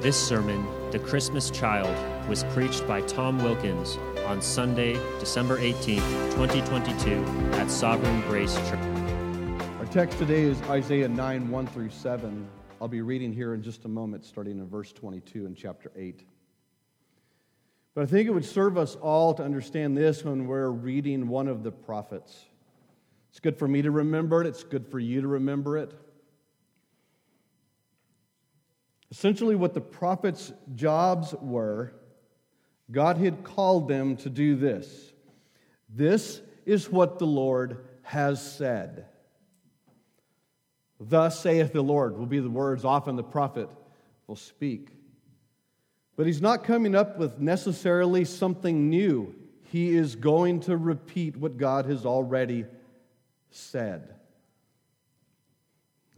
This sermon, The Christmas Child, was preached by Tom Wilkins on Sunday, December 18th, 2022, at Sovereign Grace Church. Our text today is Isaiah 9 1 through 7. I'll be reading here in just a moment, starting in verse 22 in chapter 8. But I think it would serve us all to understand this when we're reading one of the prophets. It's good for me to remember it, it's good for you to remember it. Essentially, what the prophets' jobs were, God had called them to do this. This is what the Lord has said. Thus saith the Lord, will be the words often the prophet will speak. But he's not coming up with necessarily something new. He is going to repeat what God has already said.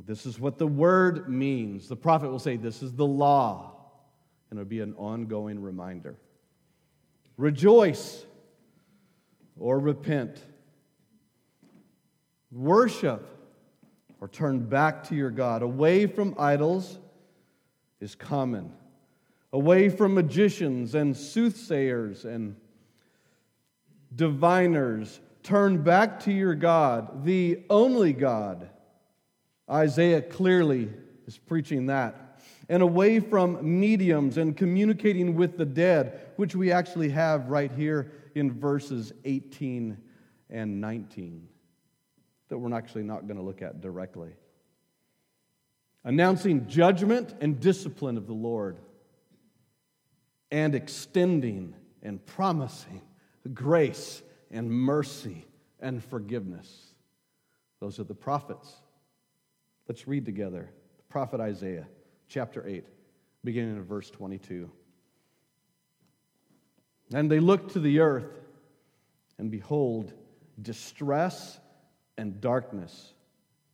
This is what the word means. The prophet will say, This is the law. And it'll be an ongoing reminder. Rejoice or repent. Worship or turn back to your God. Away from idols is common. Away from magicians and soothsayers and diviners. Turn back to your God, the only God Isaiah clearly is preaching that. And away from mediums and communicating with the dead, which we actually have right here in verses 18 and 19, that we're actually not going to look at directly. Announcing judgment and discipline of the Lord, and extending and promising grace and mercy and forgiveness. Those are the prophets. Let's read together the prophet Isaiah, chapter 8, beginning in verse 22. And they looked to the earth, and behold, distress and darkness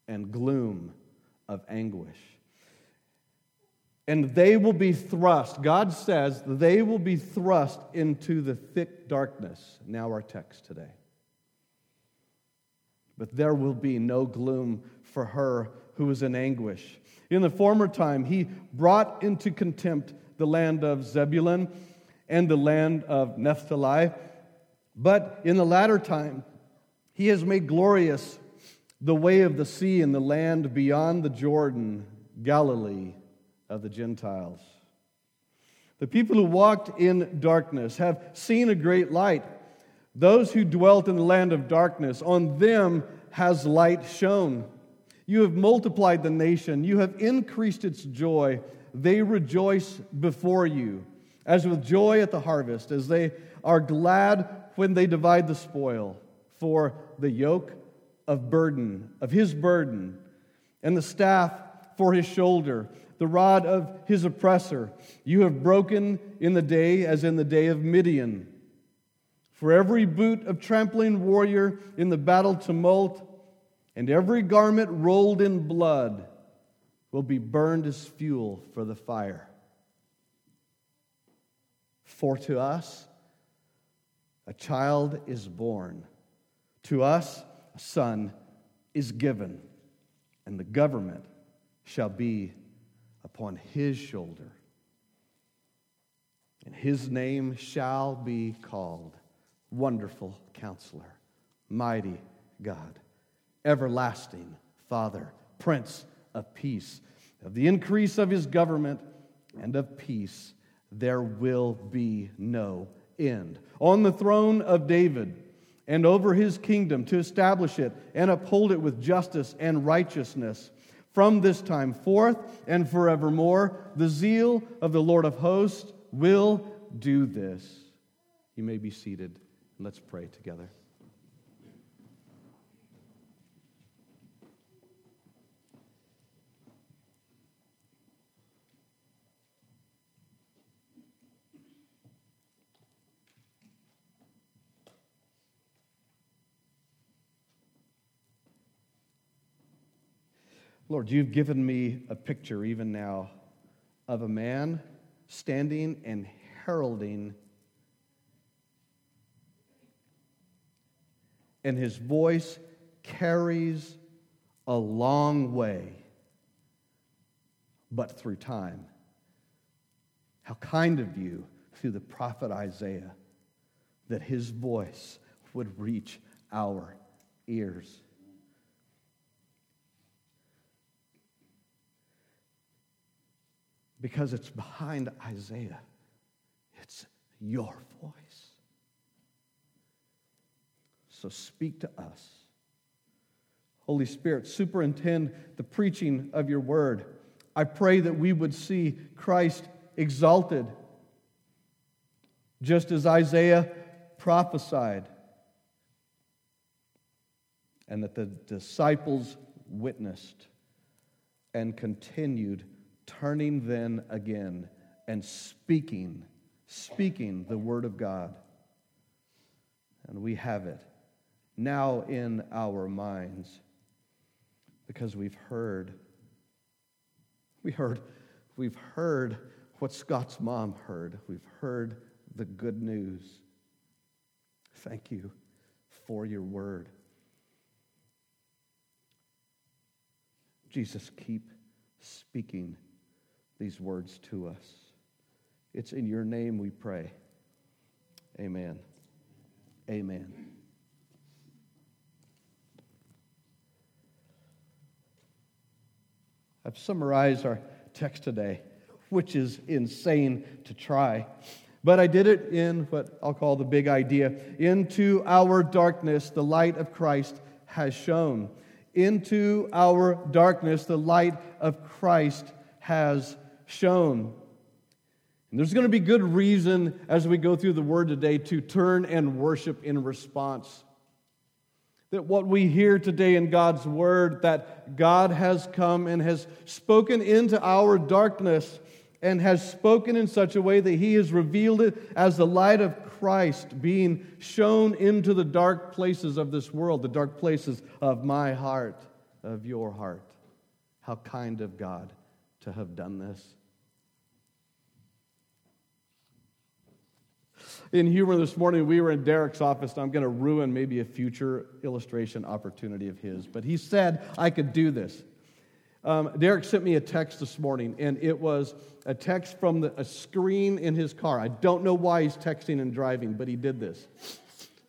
and gloom of anguish. And they will be thrust, God says, they will be thrust into the thick darkness. Now, our text today. But there will be no gloom for her who was in anguish. In the former time, he brought into contempt the land of Zebulun and the land of Naphtali. But in the latter time, he has made glorious the way of the sea and the land beyond the Jordan, Galilee of the Gentiles. The people who walked in darkness have seen a great light. Those who dwelt in the land of darkness, on them has light shone. You have multiplied the nation, you have increased its joy. They rejoice before you, as with joy at the harvest, as they are glad when they divide the spoil. For the yoke of burden, of his burden, and the staff for his shoulder, the rod of his oppressor, you have broken in the day as in the day of Midian. For every boot of trampling warrior in the battle tumult, and every garment rolled in blood will be burned as fuel for the fire. For to us a child is born, to us a son is given, and the government shall be upon his shoulder. And his name shall be called Wonderful Counselor, Mighty God everlasting Father, Prince of Peace. Of the increase of his government and of peace, there will be no end. On the throne of David and over his kingdom to establish it and uphold it with justice and righteousness. From this time forth and forevermore, the zeal of the Lord of hosts will do this. You may be seated. Let's pray together. Lord, you've given me a picture even now of a man standing and heralding, and his voice carries a long way, but through time. How kind of you through the prophet Isaiah that his voice would reach our ears. Because it's behind Isaiah, it's your voice. So speak to us. Holy Spirit, superintend the preaching of your word. I pray that we would see Christ exalted, just as Isaiah prophesied, and that the disciples witnessed and continued, turning then again and speaking, speaking the word of God. And we have it now in our minds because we've heard. We heard, we've heard what Scott's mom heard. We've heard the good news. Thank you for your word. Jesus, keep speaking these words to us. It's in your name we pray. Amen. Amen. I've summarized our text today, which is insane to try. But I did it in what I'll call the big idea. Into our darkness, the light of Christ has shone. Into our darkness, the light of Christ has shone. And there's going to be good reason as we go through the word today to turn and worship in response that what we hear today in God's word, that God has come and has spoken into our darkness and has spoken in such a way that he has revealed it as the light of Christ being shown into the dark places of this world, the dark places of my heart, of your heart. How kind of God to have done this. In humor this morning, we were in Derek's office. I'm going to ruin maybe a future illustration opportunity of his, but he said I could do this. Um, Derek sent me a text this morning, and it was a text from the, a screen in his car. I don't know why he's texting and driving, but he did this.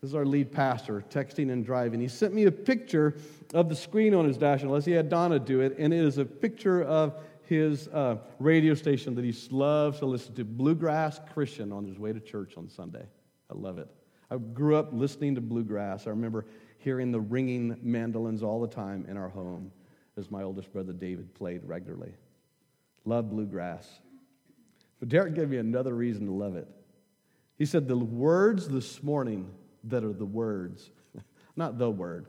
This is our lead pastor, texting and driving. He sent me a picture of the screen on his dash, unless he had Donna do it, and it is a picture of his uh, radio station that he loves to listen to, Bluegrass Christian, on his way to church on Sunday. I love it. I grew up listening to bluegrass. I remember hearing the ringing mandolins all the time in our home as my oldest brother David played regularly. Love bluegrass. But Derek gave me another reason to love it. He said, The words this morning that are the words, not the word,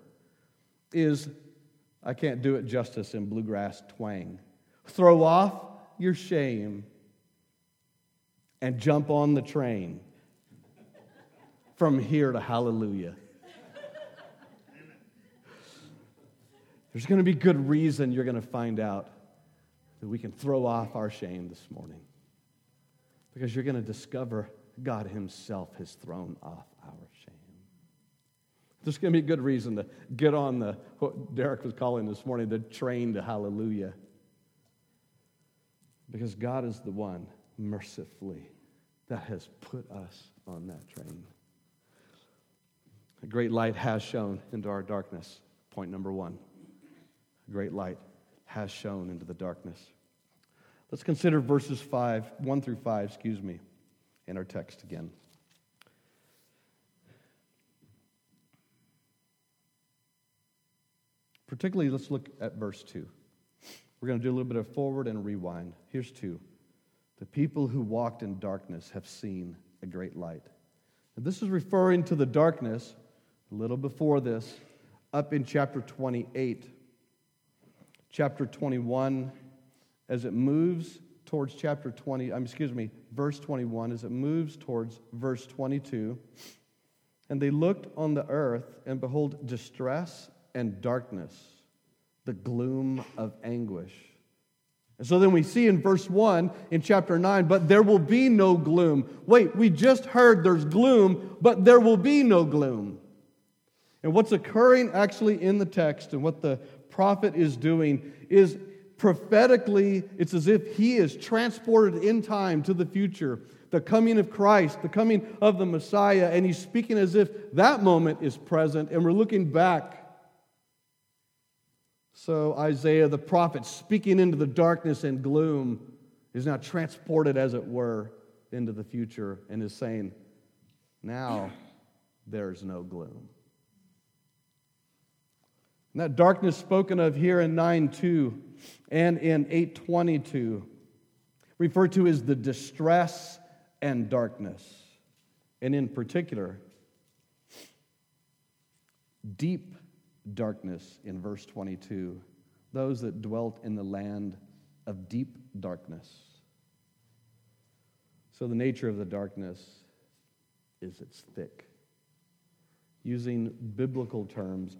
is I can't do it justice in bluegrass twang. Throw off your shame and jump on the train from here to hallelujah. There's going to be good reason you're going to find out that we can throw off our shame this morning because you're going to discover God Himself has thrown off our shame. There's going to be good reason to get on the, what Derek was calling this morning, the train to hallelujah. Because God is the one, mercifully, that has put us on that train. A great light has shone into our darkness. Point number one. A great light has shone into the darkness. Let's consider verses 5, 1 through 5, excuse me, in our text again. Particularly, let's look at verse 2. We're going to do a little bit of forward and rewind. Here's two. The people who walked in darkness have seen a great light. Now, this is referring to the darkness a little before this, up in chapter 28. Chapter 21, as it moves towards chapter 20, um, excuse me, verse 21, as it moves towards verse 22. And they looked on the earth, and behold, distress and darkness the gloom of anguish. And so then we see in verse 1 in chapter 9, but there will be no gloom. Wait, we just heard there's gloom, but there will be no gloom. And what's occurring actually in the text and what the prophet is doing is prophetically, it's as if he is transported in time to the future, the coming of Christ, the coming of the Messiah, and he's speaking as if that moment is present, and we're looking back. So Isaiah the prophet, speaking into the darkness and gloom, is now transported, as it were, into the future and is saying, Now there's no gloom. And that darkness spoken of here in 9 2 and in 822 referred to as the distress and darkness. And in particular, deep darkness in verse 22 those that dwelt in the land of deep darkness. So, the nature of the darkness is it's thick. Using biblical terms,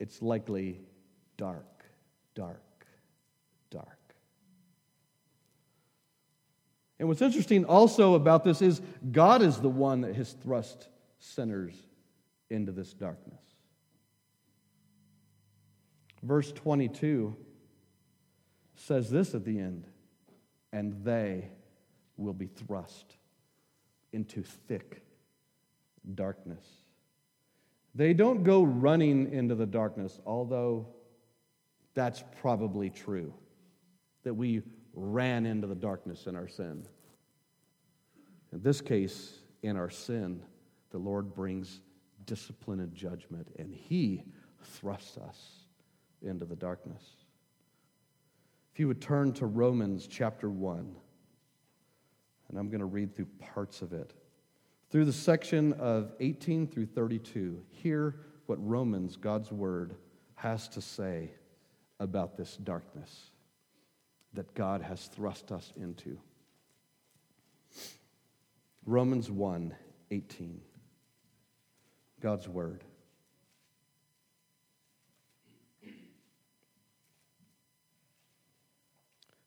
it's likely dark, dark, dark. And what's interesting also about this is God is the one that has thrust sinners into this darkness. Verse 22 says this at the end and they will be thrust into thick darkness. They don't go running into the darkness, although that's probably true, that we ran into the darkness in our sin. In this case, in our sin, the Lord brings discipline and judgment, and He thrusts us into the darkness. If you would turn to Romans chapter 1, and I'm going to read through parts of it. Through the section of 18 through 32, hear what Romans, God's Word, has to say about this darkness that God has thrust us into. Romans 1 18. God's Word.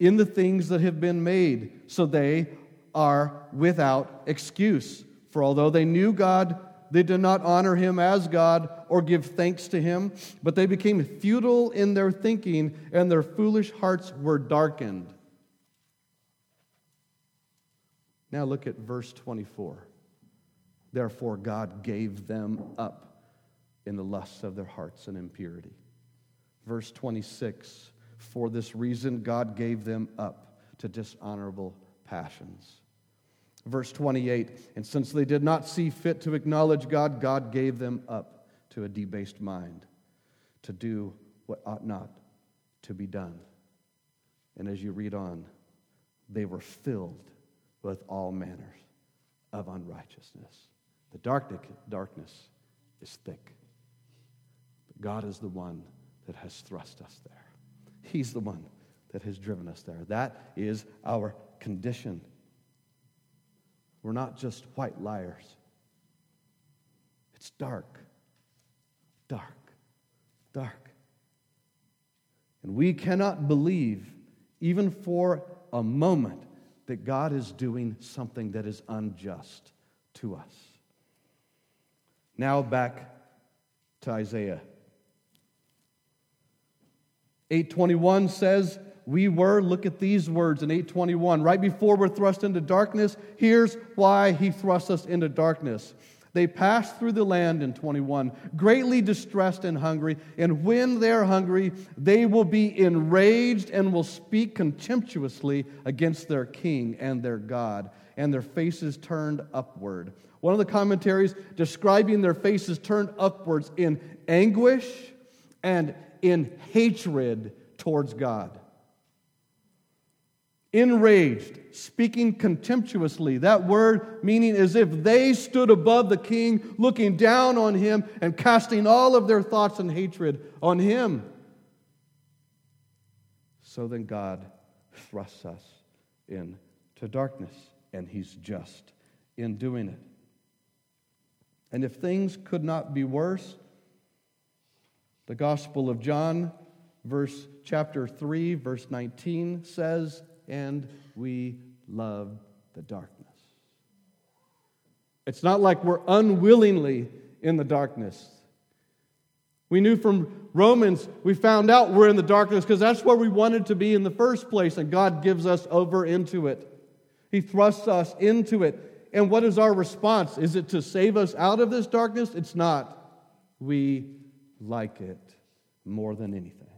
in the things that have been made, so they are without excuse. For although they knew God, they did not honor him as God or give thanks to him, but they became futile in their thinking, and their foolish hearts were darkened. Now look at verse 24. Therefore, God gave them up in the lusts of their hearts and impurity. Verse 26 For this reason, God gave them up to dishonorable passions. Verse 28 And since they did not see fit to acknowledge God, God gave them up to a debased mind to do what ought not to be done. And as you read on, they were filled with all manners of unrighteousness. The dark, darkness is thick. But God is the one that has thrust us there. He's the one that has driven us there. That is our condition. We're not just white liars. It's dark, dark, dark. And we cannot believe, even for a moment, that God is doing something that is unjust to us. Now back to Isaiah. 821 says, we were, look at these words in 821. Right before we're thrust into darkness, here's why he thrust us into darkness. They passed through the land in 21, greatly distressed and hungry. And when they're hungry, they will be enraged and will speak contemptuously against their king and their God, and their faces turned upward. One of the commentaries describing their faces turned upwards in anguish and in hatred towards God enraged, speaking contemptuously. That word meaning as if they stood above the king, looking down on him and casting all of their thoughts and hatred on him. So then God thrusts us into darkness, and he's just in doing it. And if things could not be worse, the Gospel of John, verse chapter 3, verse 19 says, "And we loved the darkness." It's not like we're unwillingly in the darkness. We knew from Romans, we found out we're in the darkness because that's where we wanted to be in the first place, and God gives us over into it. He thrusts us into it. And what is our response? Is it to save us out of this darkness? It's not. We like it more than anything.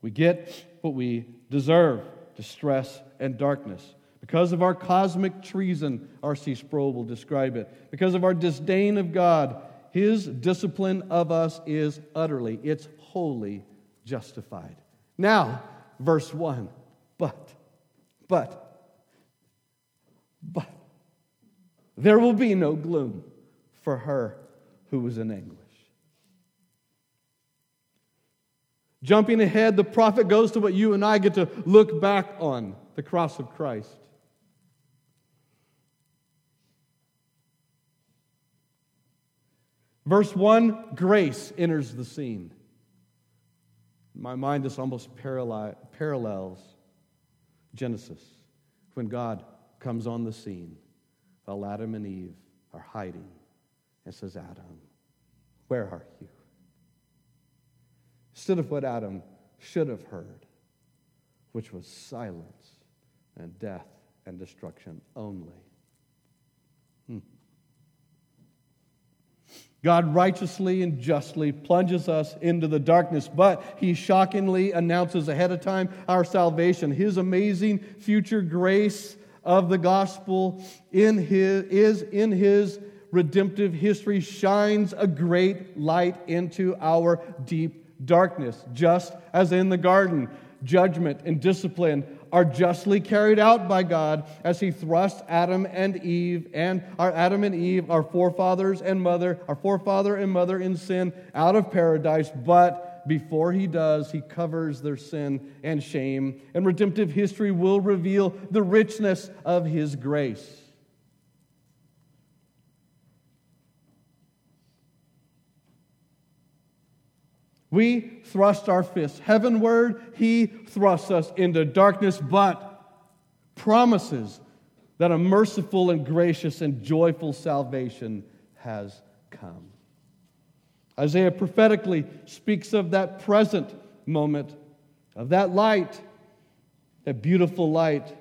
We get what we deserve distress and darkness. Because of our cosmic treason, R.C. Sproul will describe it. Because of our disdain of God, his discipline of us is utterly, it's wholly justified. Now, verse 1. But, but, but, there will be no gloom for her who was in anguish. Jumping ahead, the prophet goes to what you and I get to look back on the cross of Christ. Verse 1 grace enters the scene. My mind, this almost parallels Genesis when God comes on the scene while Adam and Eve are hiding and says, Adam, where are you? Instead of what Adam should have heard, which was silence and death and destruction only. Hmm. God righteously and justly plunges us into the darkness, but He shockingly announces ahead of time our salvation. His amazing future grace of the gospel in his, is in His redemptive history shines a great light into our deep darkness, just as in the garden. Judgment and discipline are justly carried out by God as he thrusts Adam and Eve and our Adam and Eve, our forefathers and mother, our forefather and mother in sin out of paradise, but before he does, he covers their sin and shame, and redemptive history will reveal the richness of his grace. We thrust our fists heavenward, He thrusts us into darkness, but promises that a merciful and gracious and joyful salvation has come. Isaiah prophetically speaks of that present moment, of that light, that beautiful light.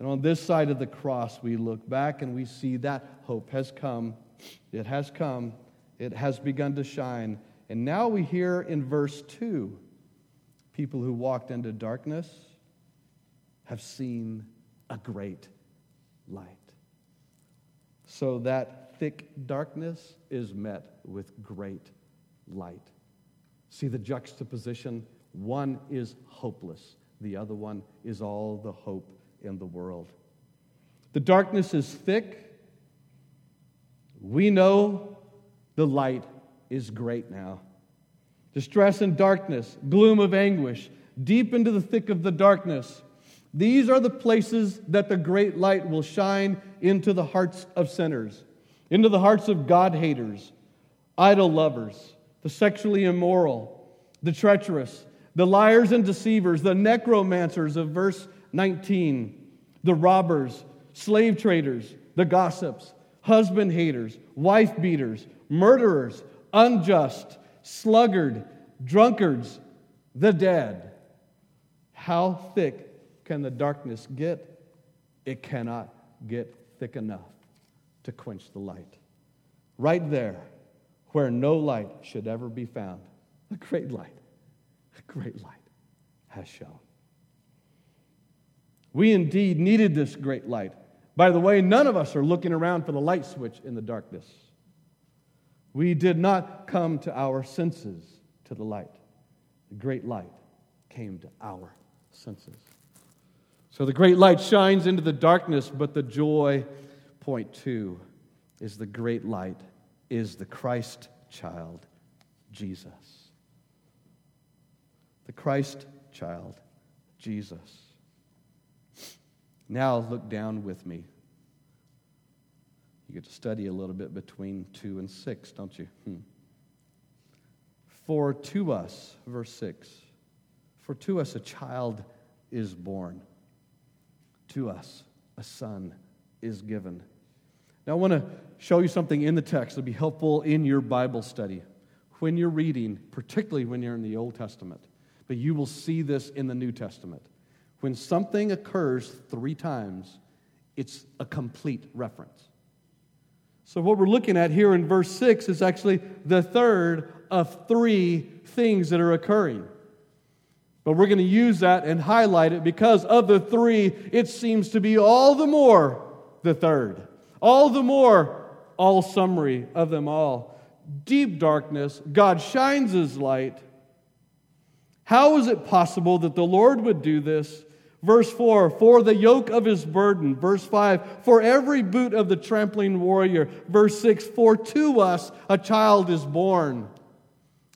And on this side of the cross, we look back and we see that hope has come. It has come. It has begun to shine. And now we hear in verse 2 people who walked into darkness have seen a great light. So that thick darkness is met with great light. See the juxtaposition? One is hopeless, the other one is all the hope in the world. The darkness is thick. We know the light is great now. Distress and darkness, gloom of anguish, deep into the thick of the darkness. These are the places that the great light will shine into the hearts of sinners, into the hearts of God haters, idol lovers, the sexually immoral, the treacherous, the liars and deceivers, the necromancers of verse 19, the robbers, slave traders, the gossips, husband haters, wife beaters, murderers, unjust, sluggard, drunkards, the dead. How thick can the darkness get? It cannot get thick enough to quench the light. Right there, where no light should ever be found, a great light, a great light has shone. We indeed needed this great light. By the way, none of us are looking around for the light switch in the darkness. We did not come to our senses to the light. The great light came to our senses. So the great light shines into the darkness, but the joy, point two, is the great light is the Christ child, Jesus. The Christ child, Jesus. Now look down with me. You get to study a little bit between 2 and 6, don't you? Hmm. For to us, verse 6, for to us a child is born, to us a son is given. Now, I want to show you something in the text that'll be helpful in your Bible study when you're reading, particularly when you're in the Old Testament. But you will see this in the New Testament. When something occurs three times, it's a complete reference. So, what we're looking at here in verse 6 is actually the third of three things that are occurring. But we're going to use that and highlight it because of the three, it seems to be all the more the third. All the more, all summary of them all. Deep darkness, God shines his light. How is it possible that the Lord would do this? Verse 4, for the yoke of his burden. Verse 5, for every boot of the trampling warrior. Verse 6, for to us a child is born.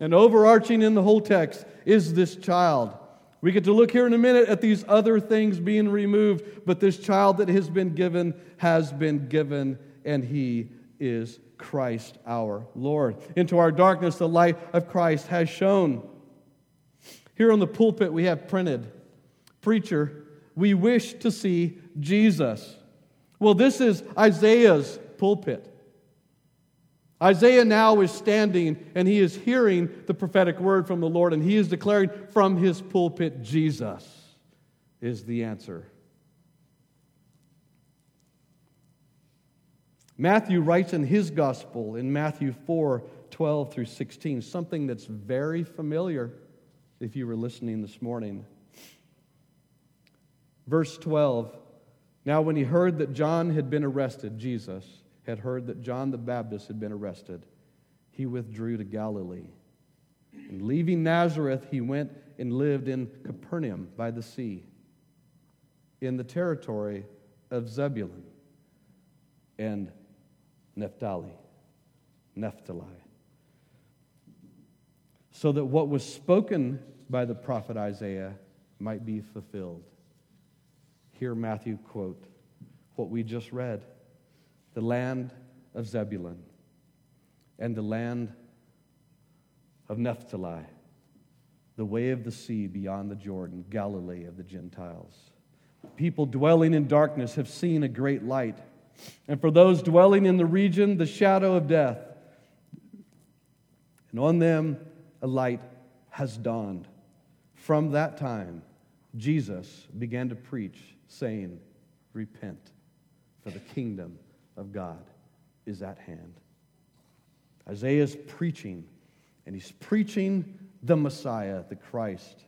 And overarching in the whole text is this child. We get to look here in a minute at these other things being removed, but this child that has been given has been given, and he is Christ our Lord. Into our darkness, the light of Christ has shone. Here on the pulpit, we have printed Preacher, we wish to see Jesus. Well, this is Isaiah's pulpit. Isaiah now is standing and he is hearing the prophetic word from the Lord, and he is declaring from his pulpit, Jesus is the answer. Matthew writes in his gospel in Matthew 4 12 through 16, something that's very familiar if you were listening this morning. Verse 12 Now, when he heard that John had been arrested, Jesus, had heard that John the Baptist had been arrested, he withdrew to Galilee. And leaving Nazareth, he went and lived in Capernaum by the sea, in the territory of Zebulun and Naphtali. Naphtali. So that what was spoken by the prophet Isaiah might be fulfilled. Here, Matthew quote what we just read the land of Zebulun and the land of Naphtali, the way of the sea beyond the Jordan, Galilee of the Gentiles. People dwelling in darkness have seen a great light. And for those dwelling in the region, the shadow of death. And on them a light has dawned. From that time, Jesus began to preach, saying, Repent, for the kingdom of God is at hand. Isaiah's preaching, and he's preaching the Messiah, the Christ.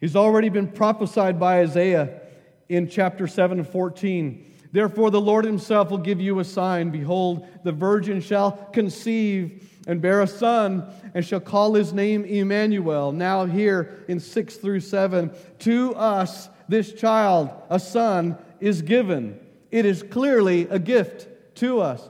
He's already been prophesied by Isaiah in chapter 7 and 14. Therefore, the Lord himself will give you a sign. Behold, the virgin shall conceive and bear a son, and shall call his name Emmanuel. Now, here in 6 through 7, to us this child, a son, is given it is clearly a gift to us.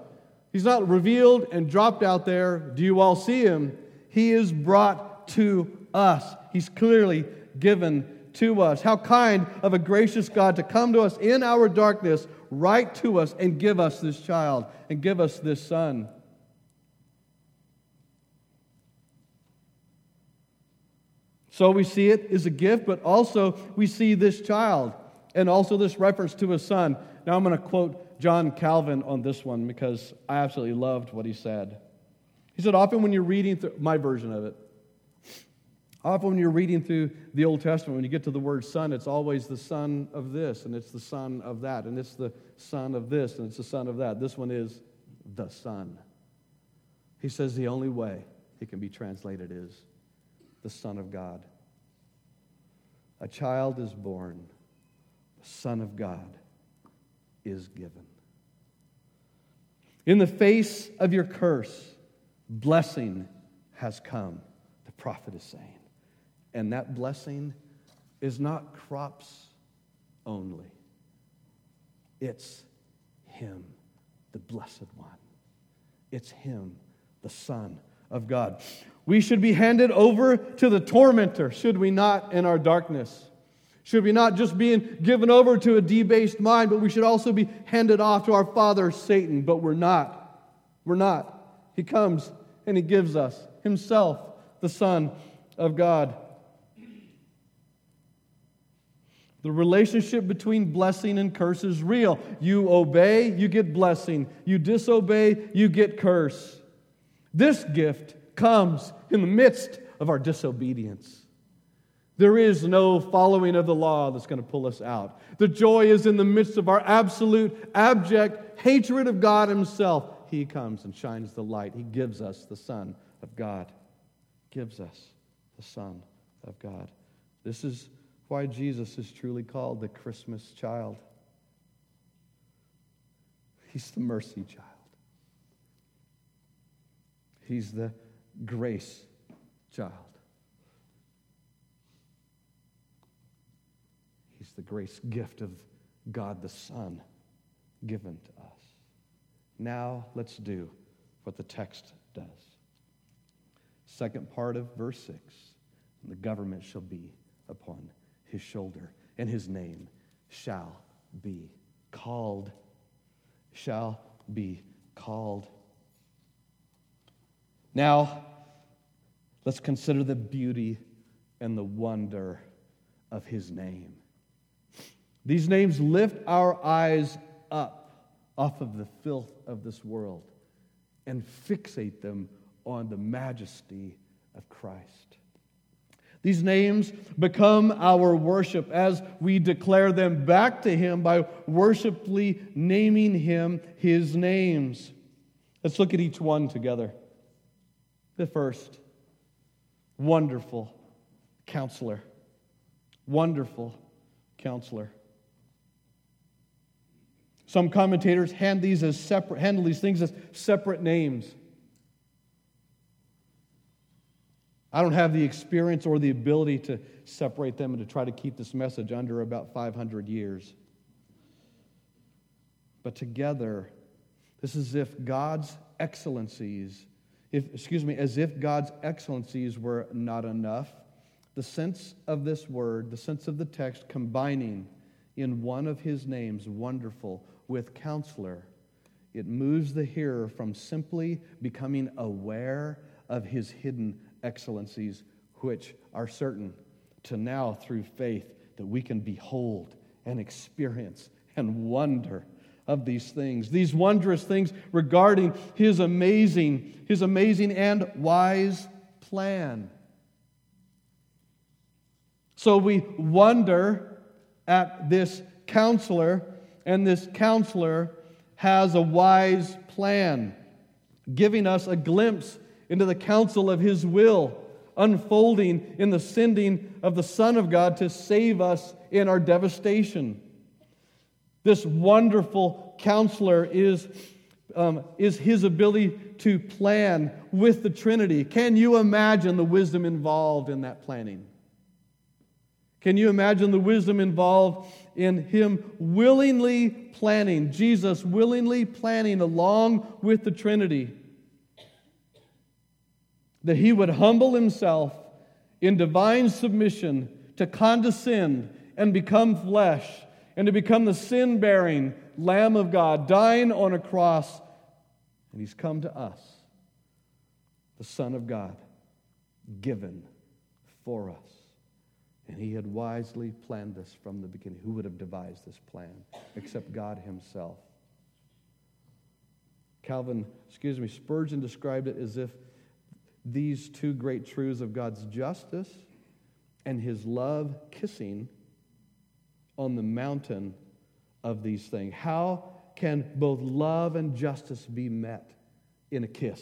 He's not revealed and dropped out there. Do you all see him? He is brought to us. He's clearly given to us. How kind of a gracious God to come to us in our darkness, write to us, and give us this child and give us this son. So we see it as a gift, but also we see this child and also this reference to a son. Now I'm going to quote John Calvin on this one because I absolutely loved what he said. He said, Often when you're reading through my version of it, often when you're reading through the Old Testament, when you get to the word son, it's always the son of this, and it's the son of that, and it's the son of this, and it's the son of that. This one is the son. He says the only way it can be translated is the Son of God. A child is born, the Son of God is given. In the face of your curse, blessing has come, the prophet is saying. And that blessing is not crops only, it's Him, the Blessed One. It's Him, the Son of God. We should be handed over to the tormentor, should we not, in our darkness. Should we not just be given over to a debased mind, but we should also be handed off to our father, Satan. But we're not. We're not. He comes and he gives us himself, the Son of God. The relationship between blessing and curse is real. You obey, you get blessing. You disobey, you get curse. This gift comes in the midst of our disobedience. There is no following of the law that's going to pull us out. The joy is in the midst of our absolute, abject hatred of God Himself. He comes and shines the light. He gives us the Son of God. Gives us the Son of God. This is why Jesus is truly called the Christmas child. He's the mercy child. He's the grace child. He's the grace gift of God the Son given to us. Now let's do what the text does. Second part of verse 6 the government shall be upon his shoulder, and his name shall be called. Shall be called. Now, let's consider the beauty and the wonder of his name. These names lift our eyes up off of the filth of this world and fixate them on the majesty of Christ. These names become our worship as we declare them back to Him by worshipfully naming Him His names. Let's look at each one together. The first, wonderful counselor. Wonderful counselor. Some commentators hand these as separate, handle these things as separate names. I don't have the experience or the ability to separate them and to try to keep this message under about 500 years. But together, this is if God's excellencies, if, excuse me, as if God's excellencies were not enough. The sense of this word, the sense of the text combining in one of his names, wonderful, with counselor, it moves the hearer from simply becoming aware of his hidden excellencies which are certain to now through faith that we can behold and experience and wonder of these things these wondrous things regarding his amazing his amazing and wise plan so we wonder at this counselor and this counselor has a wise plan giving us a glimpse into the counsel of His will, unfolding in the sending of the Son of God to save us in our devastation. This wonderful counselor is, um, is His ability to plan with the Trinity. Can you imagine the wisdom involved in that planning? Can you imagine the wisdom involved in Him willingly planning, Jesus willingly planning along with the Trinity? that he would humble himself in divine submission to condescend and become flesh and to become the sin bearing Lamb of God, dying on a cross. And he's come to us, the Son of God, given for us. And he had wisely planned this from the beginning. Who would have devised this plan except God himself? Calvin, excuse me, Spurgeon described it as if these two great truths of God's justice and his love kissing on the mountain of these things. How can both love and justice be met in a kiss,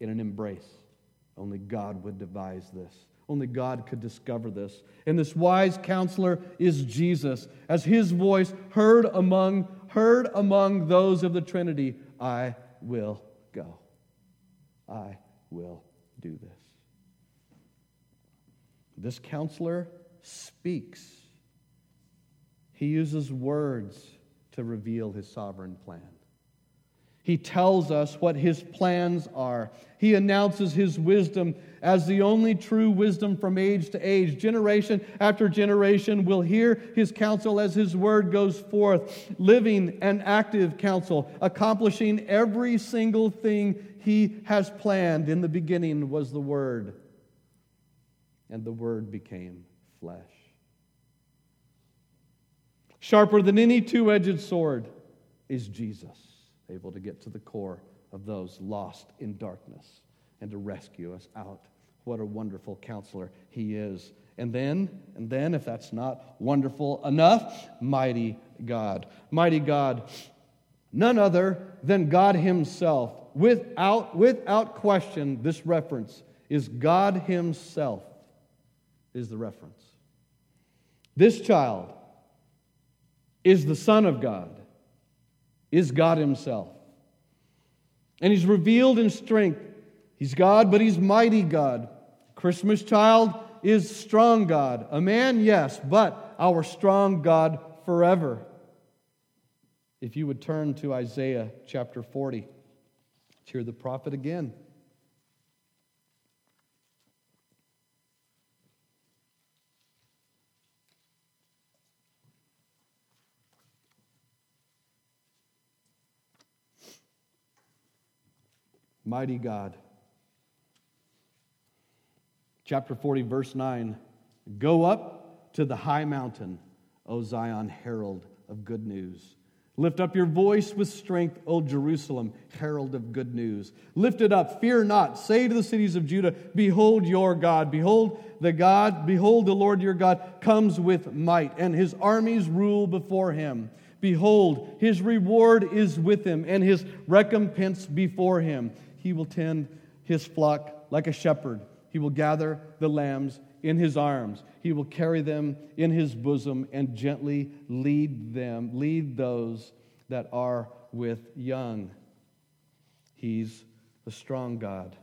in an embrace? Only God would devise this. Only God could discover this. And this wise counselor is Jesus. As his voice heard among heard among those of the Trinity, I will go. I will do this. This counselor speaks, he uses words to reveal his sovereign plan. He tells us what his plans are. He announces his wisdom as the only true wisdom from age to age. Generation after generation will hear his counsel as his word goes forth, living and active counsel, accomplishing every single thing he has planned. In the beginning was the word, and the word became flesh. Sharper than any two edged sword is Jesus able to get to the core of those lost in darkness and to rescue us out. What a wonderful counselor he is. And then, and then, if that's not wonderful enough, mighty God. Mighty God, none other than God Himself. Without, without question, this reference is God Himself, is the reference. This child is the Son of God is God Himself. And He's revealed in strength. He's God, but He's mighty God. Christmas child is strong God. A man, yes, but our strong God forever. If you would turn to Isaiah chapter 40, let's hear the prophet again. Mighty God. Chapter 40, verse 9 Go up to the high mountain, O Zion, herald of good news. Lift up your voice with strength, O Jerusalem, herald of good news. Lift it up, fear not. Say to the cities of Judah, Behold your God. Behold the God, behold the Lord your God comes with might, and his armies rule before him. Behold, his reward is with him, and his recompense before him. He will tend his flock like a shepherd. He will gather the lambs in his arms. He will carry them in his bosom and gently lead them, lead those that are with young. He's the strong God.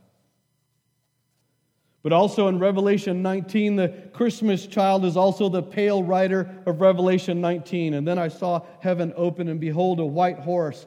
But also in Revelation 19, the Christmas child is also the pale rider of Revelation 19. And then I saw heaven open, and behold, a white horse.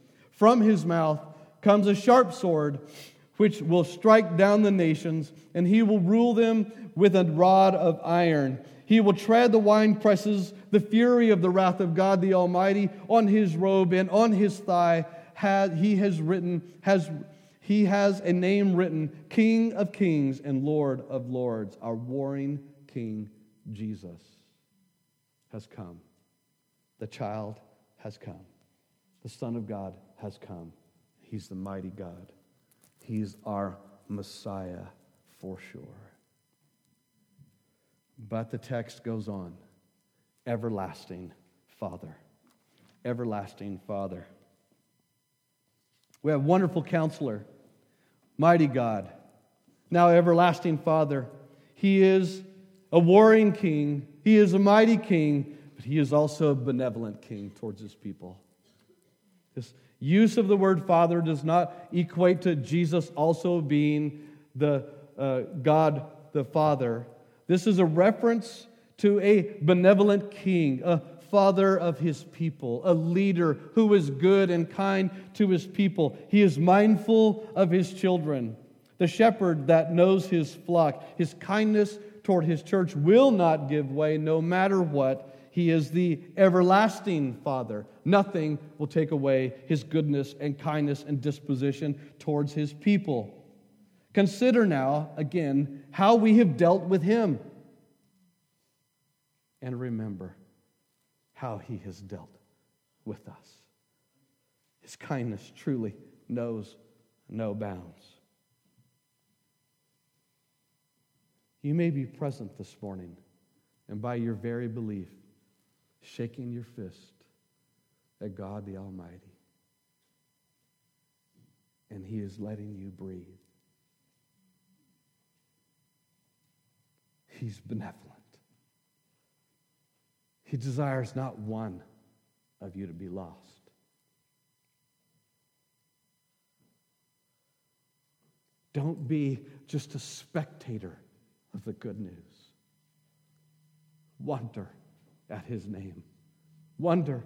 From his mouth comes a sharp sword, which will strike down the nations, and he will rule them with a rod of iron. He will tread the wine presses, the fury of the wrath of God the Almighty, on his robe and on his thigh has, he has written, has, he has a name written, King of Kings and Lord of Lords. Our warring King Jesus has come. The child has come. The Son of God has come. He's the mighty God. He's our Messiah for sure. But the text goes on everlasting Father. Everlasting Father. We have wonderful counselor, mighty God, now everlasting Father. He is a warring king, he is a mighty king, but he is also a benevolent king towards his people. This use of the word Father does not equate to Jesus also being the uh, God the Father. This is a reference to a benevolent king, a father of his people, a leader who is good and kind to his people. He is mindful of his children. The shepherd that knows his flock, his kindness toward his church will not give way no matter what. He is the everlasting Father. Nothing will take away his goodness and kindness and disposition towards his people. Consider now, again, how we have dealt with him. And remember, how he has dealt with us. His kindness truly knows no bounds. You may be present this morning, and by your very belief, shaking your fist at God the Almighty. And He is letting you breathe. He's benevolent. He desires not one of you to be lost. Don't be just a spectator of the good news. Wonder at his name. Wonder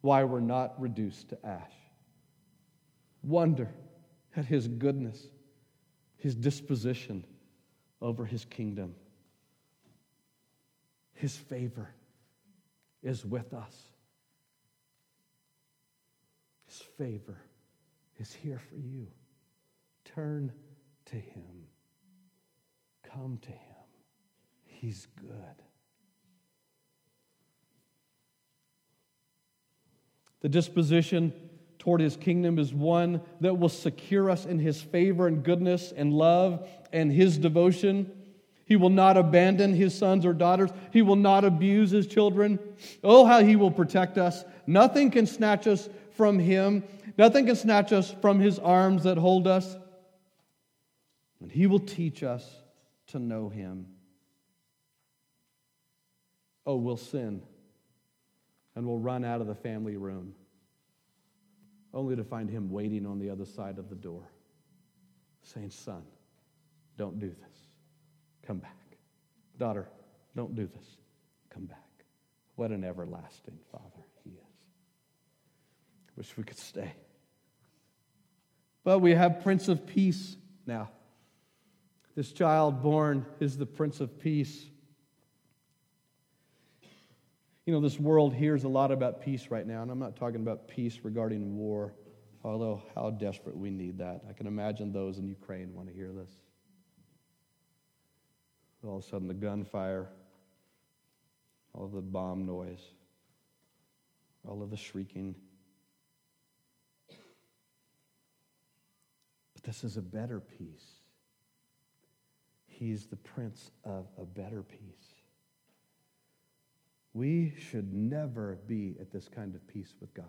why we're not reduced to ash. Wonder at his goodness, his disposition over his kingdom. His favor is with us. His favor is here for you. Turn to him. Come to him. He's good. The disposition toward his kingdom is one that will secure us in his favor and goodness and love and his devotion. He will not abandon his sons or daughters. He will not abuse his children. Oh, how he will protect us. Nothing can snatch us from him. Nothing can snatch us from his arms that hold us. And he will teach us to know him. Oh, we'll sin and we'll run out of the family room, only to find him waiting on the other side of the door, saying, Son, don't do this. Come back. Daughter, don't do this. Come back. What an everlasting Father he is. Wish we could stay. But we have Prince of Peace now. This child born is the Prince of Peace. You know, this world hears a lot about peace right now, and I'm not talking about peace regarding war, although how desperate we need that. I can imagine those in Ukraine want to hear this. All of a sudden, the gunfire, all of the bomb noise, all of the shrieking. But this is a better peace. He's the prince of a better peace. We should never be at this kind of peace with God.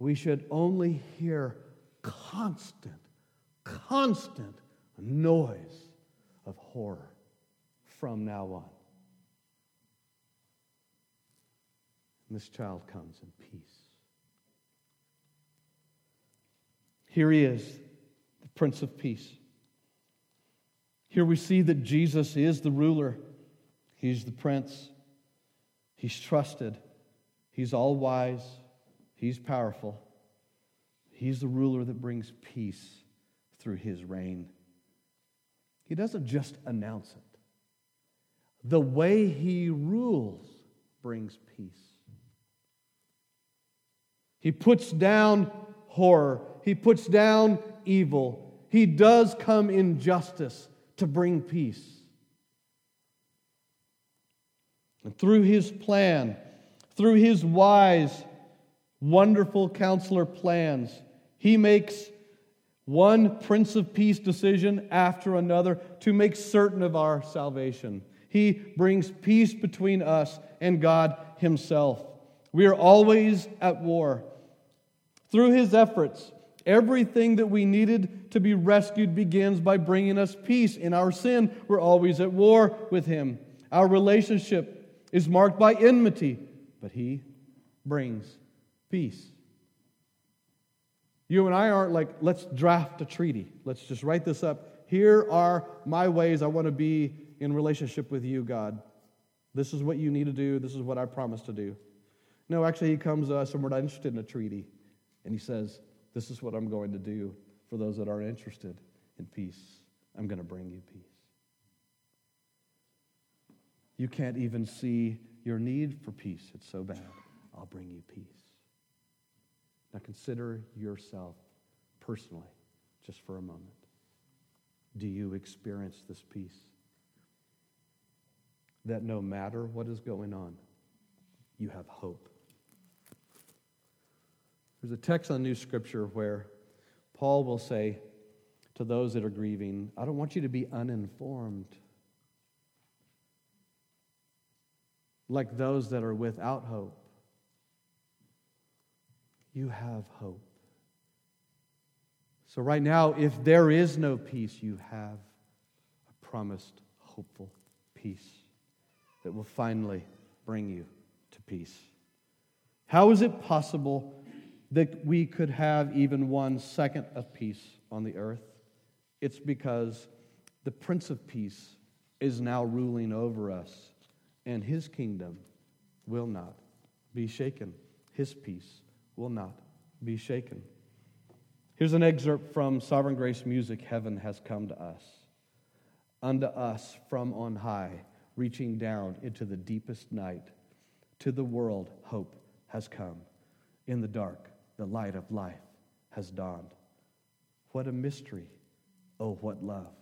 We should only hear constant, constant noise of horror from now on. And this child comes in peace. Here he is, the Prince of Peace. Here we see that Jesus is the ruler, He's the Prince, He's trusted, He's all wise, He's powerful. He's the ruler that brings peace through His reign. He doesn't just announce it, the way He rules brings peace. He puts down horror, He puts down evil. He does come in justice to bring peace. And through his plan, through his wise, wonderful counselor plans, he makes one Prince of Peace decision after another to make certain of our salvation. He brings peace between us and God Himself. We are always at war. Through His efforts, Everything that we needed to be rescued begins by bringing us peace. In our sin, we're always at war with Him. Our relationship is marked by enmity, but He brings peace. You and I aren't like, let's draft a treaty. Let's just write this up. Here are my ways I want to be in relationship with you, God. This is what you need to do. This is what I promise to do. No, actually, He comes to us and we're not interested in a treaty. And He says, this is what I'm going to do for those that are interested in peace. I'm going to bring you peace. You can't even see your need for peace. It's so bad. I'll bring you peace. Now consider yourself personally, just for a moment. Do you experience this peace? That no matter what is going on, you have hope. There's a text on New Scripture where Paul will say to those that are grieving, I don't want you to be uninformed. Like those that are without hope. you have hope. So, right now, if there is no peace, you have a promised, hopeful peace that will finally bring you to peace. How is it possible that we could have even one second of peace on the earth? It's because the Prince of Peace is now ruling over us, and his kingdom will not be shaken. His peace will not be shaken. Here's an excerpt from Sovereign Grace Music Heaven Has Come to Us. Unto us from on high, reaching down into the deepest night, to the world, hope has come. In the dark, the light of life has dawned. What a mystery! Oh, what love!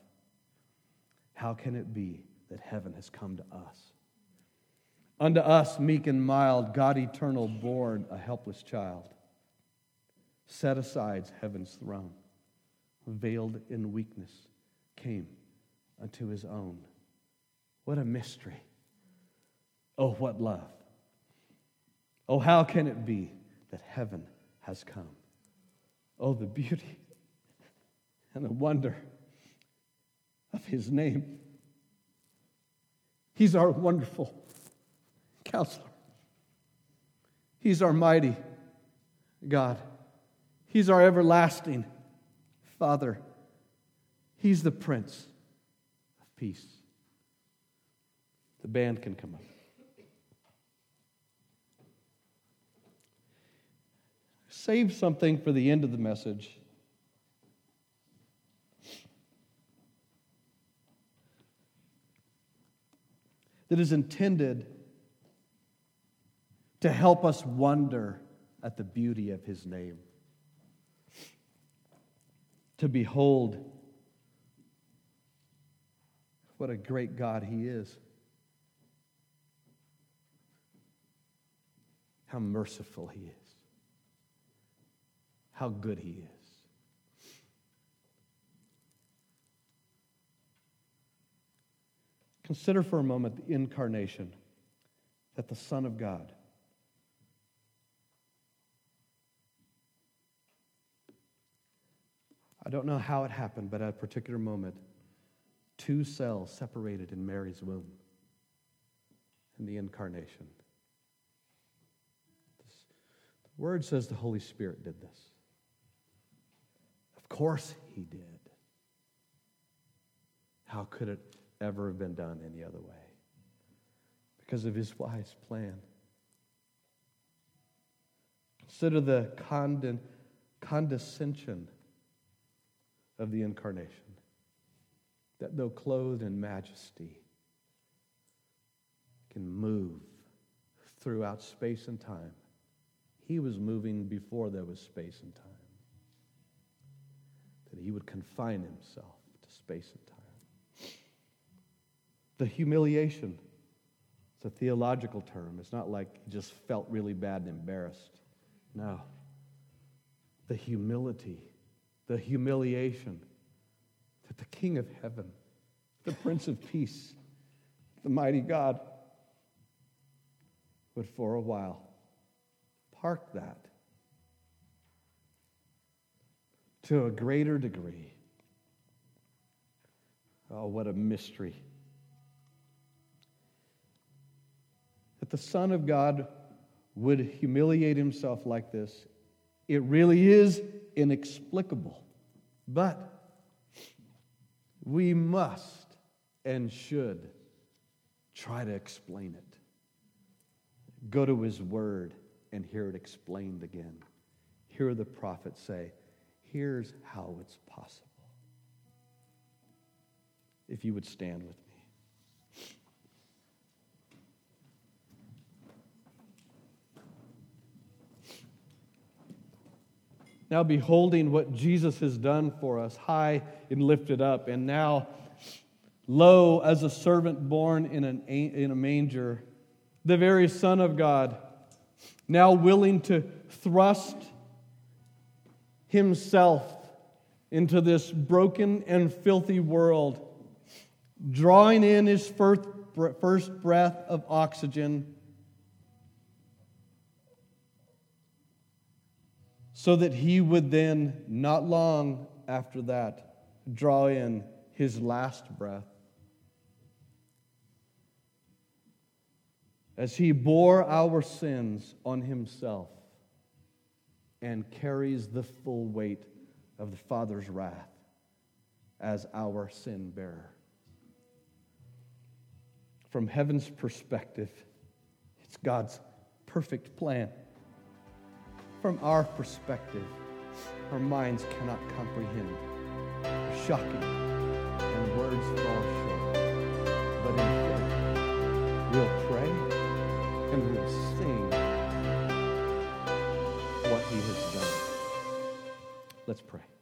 How can it be that heaven has come to us? Unto us, meek and mild, God eternal, born a helpless child, set aside heaven's throne, veiled in weakness, came unto his own. What a mystery! Oh, what love! Oh, how can it be that heaven has come? Oh, the beauty and the wonder of his name. He's our wonderful counselor. He's our mighty God. He's our everlasting Father. He's the Prince of Peace. The band can come up. Save something for the end of the message. That is intended to help us wonder at the beauty of his name. To behold what a great God he is. How merciful he is. How good he is. Consider for a moment the incarnation that the Son of God I don't know how it happened, but at a particular moment, two cells separated in Mary's womb in the incarnation. The word says the Holy Spirit did this. Course, he did. How could it ever have been done any other way? Because of his wise plan. Consider the condescension of the incarnation. That though clothed in majesty, can move throughout space and time. He was moving before there was space and time. That he would confine himself to space and time. The humiliation, it's a theological term. It's not like he just felt really bad and embarrassed. No. The humility the humiliation that the King of heaven, the Prince of Peace, the mighty God, would for a while park that to a greater degree. Oh, what a mystery. That the Son of God would humiliate himself like this, it really is inexplicable. But we must and should try to explain it. Go to his word and hear it explained again. Hear the prophet say, Here's how it's possible. If you would stand with me. now beholding what Jesus has done for us, high and lifted up, and now low as a servant born in, an, in a manger, the very Son of God, now willing to thrust himself into this broken and filthy world, drawing in his first, first breath of oxygen so that he would then, not long after that, draw in his last breath. As he bore our sins on himself and carries the full weight of the Father's wrath as our sin bearer. From heaven's perspective, it's God's perfect plan. From our perspective, our minds cannot comprehend. Shocking, and words fall short. But in faith, we'll Let's pray.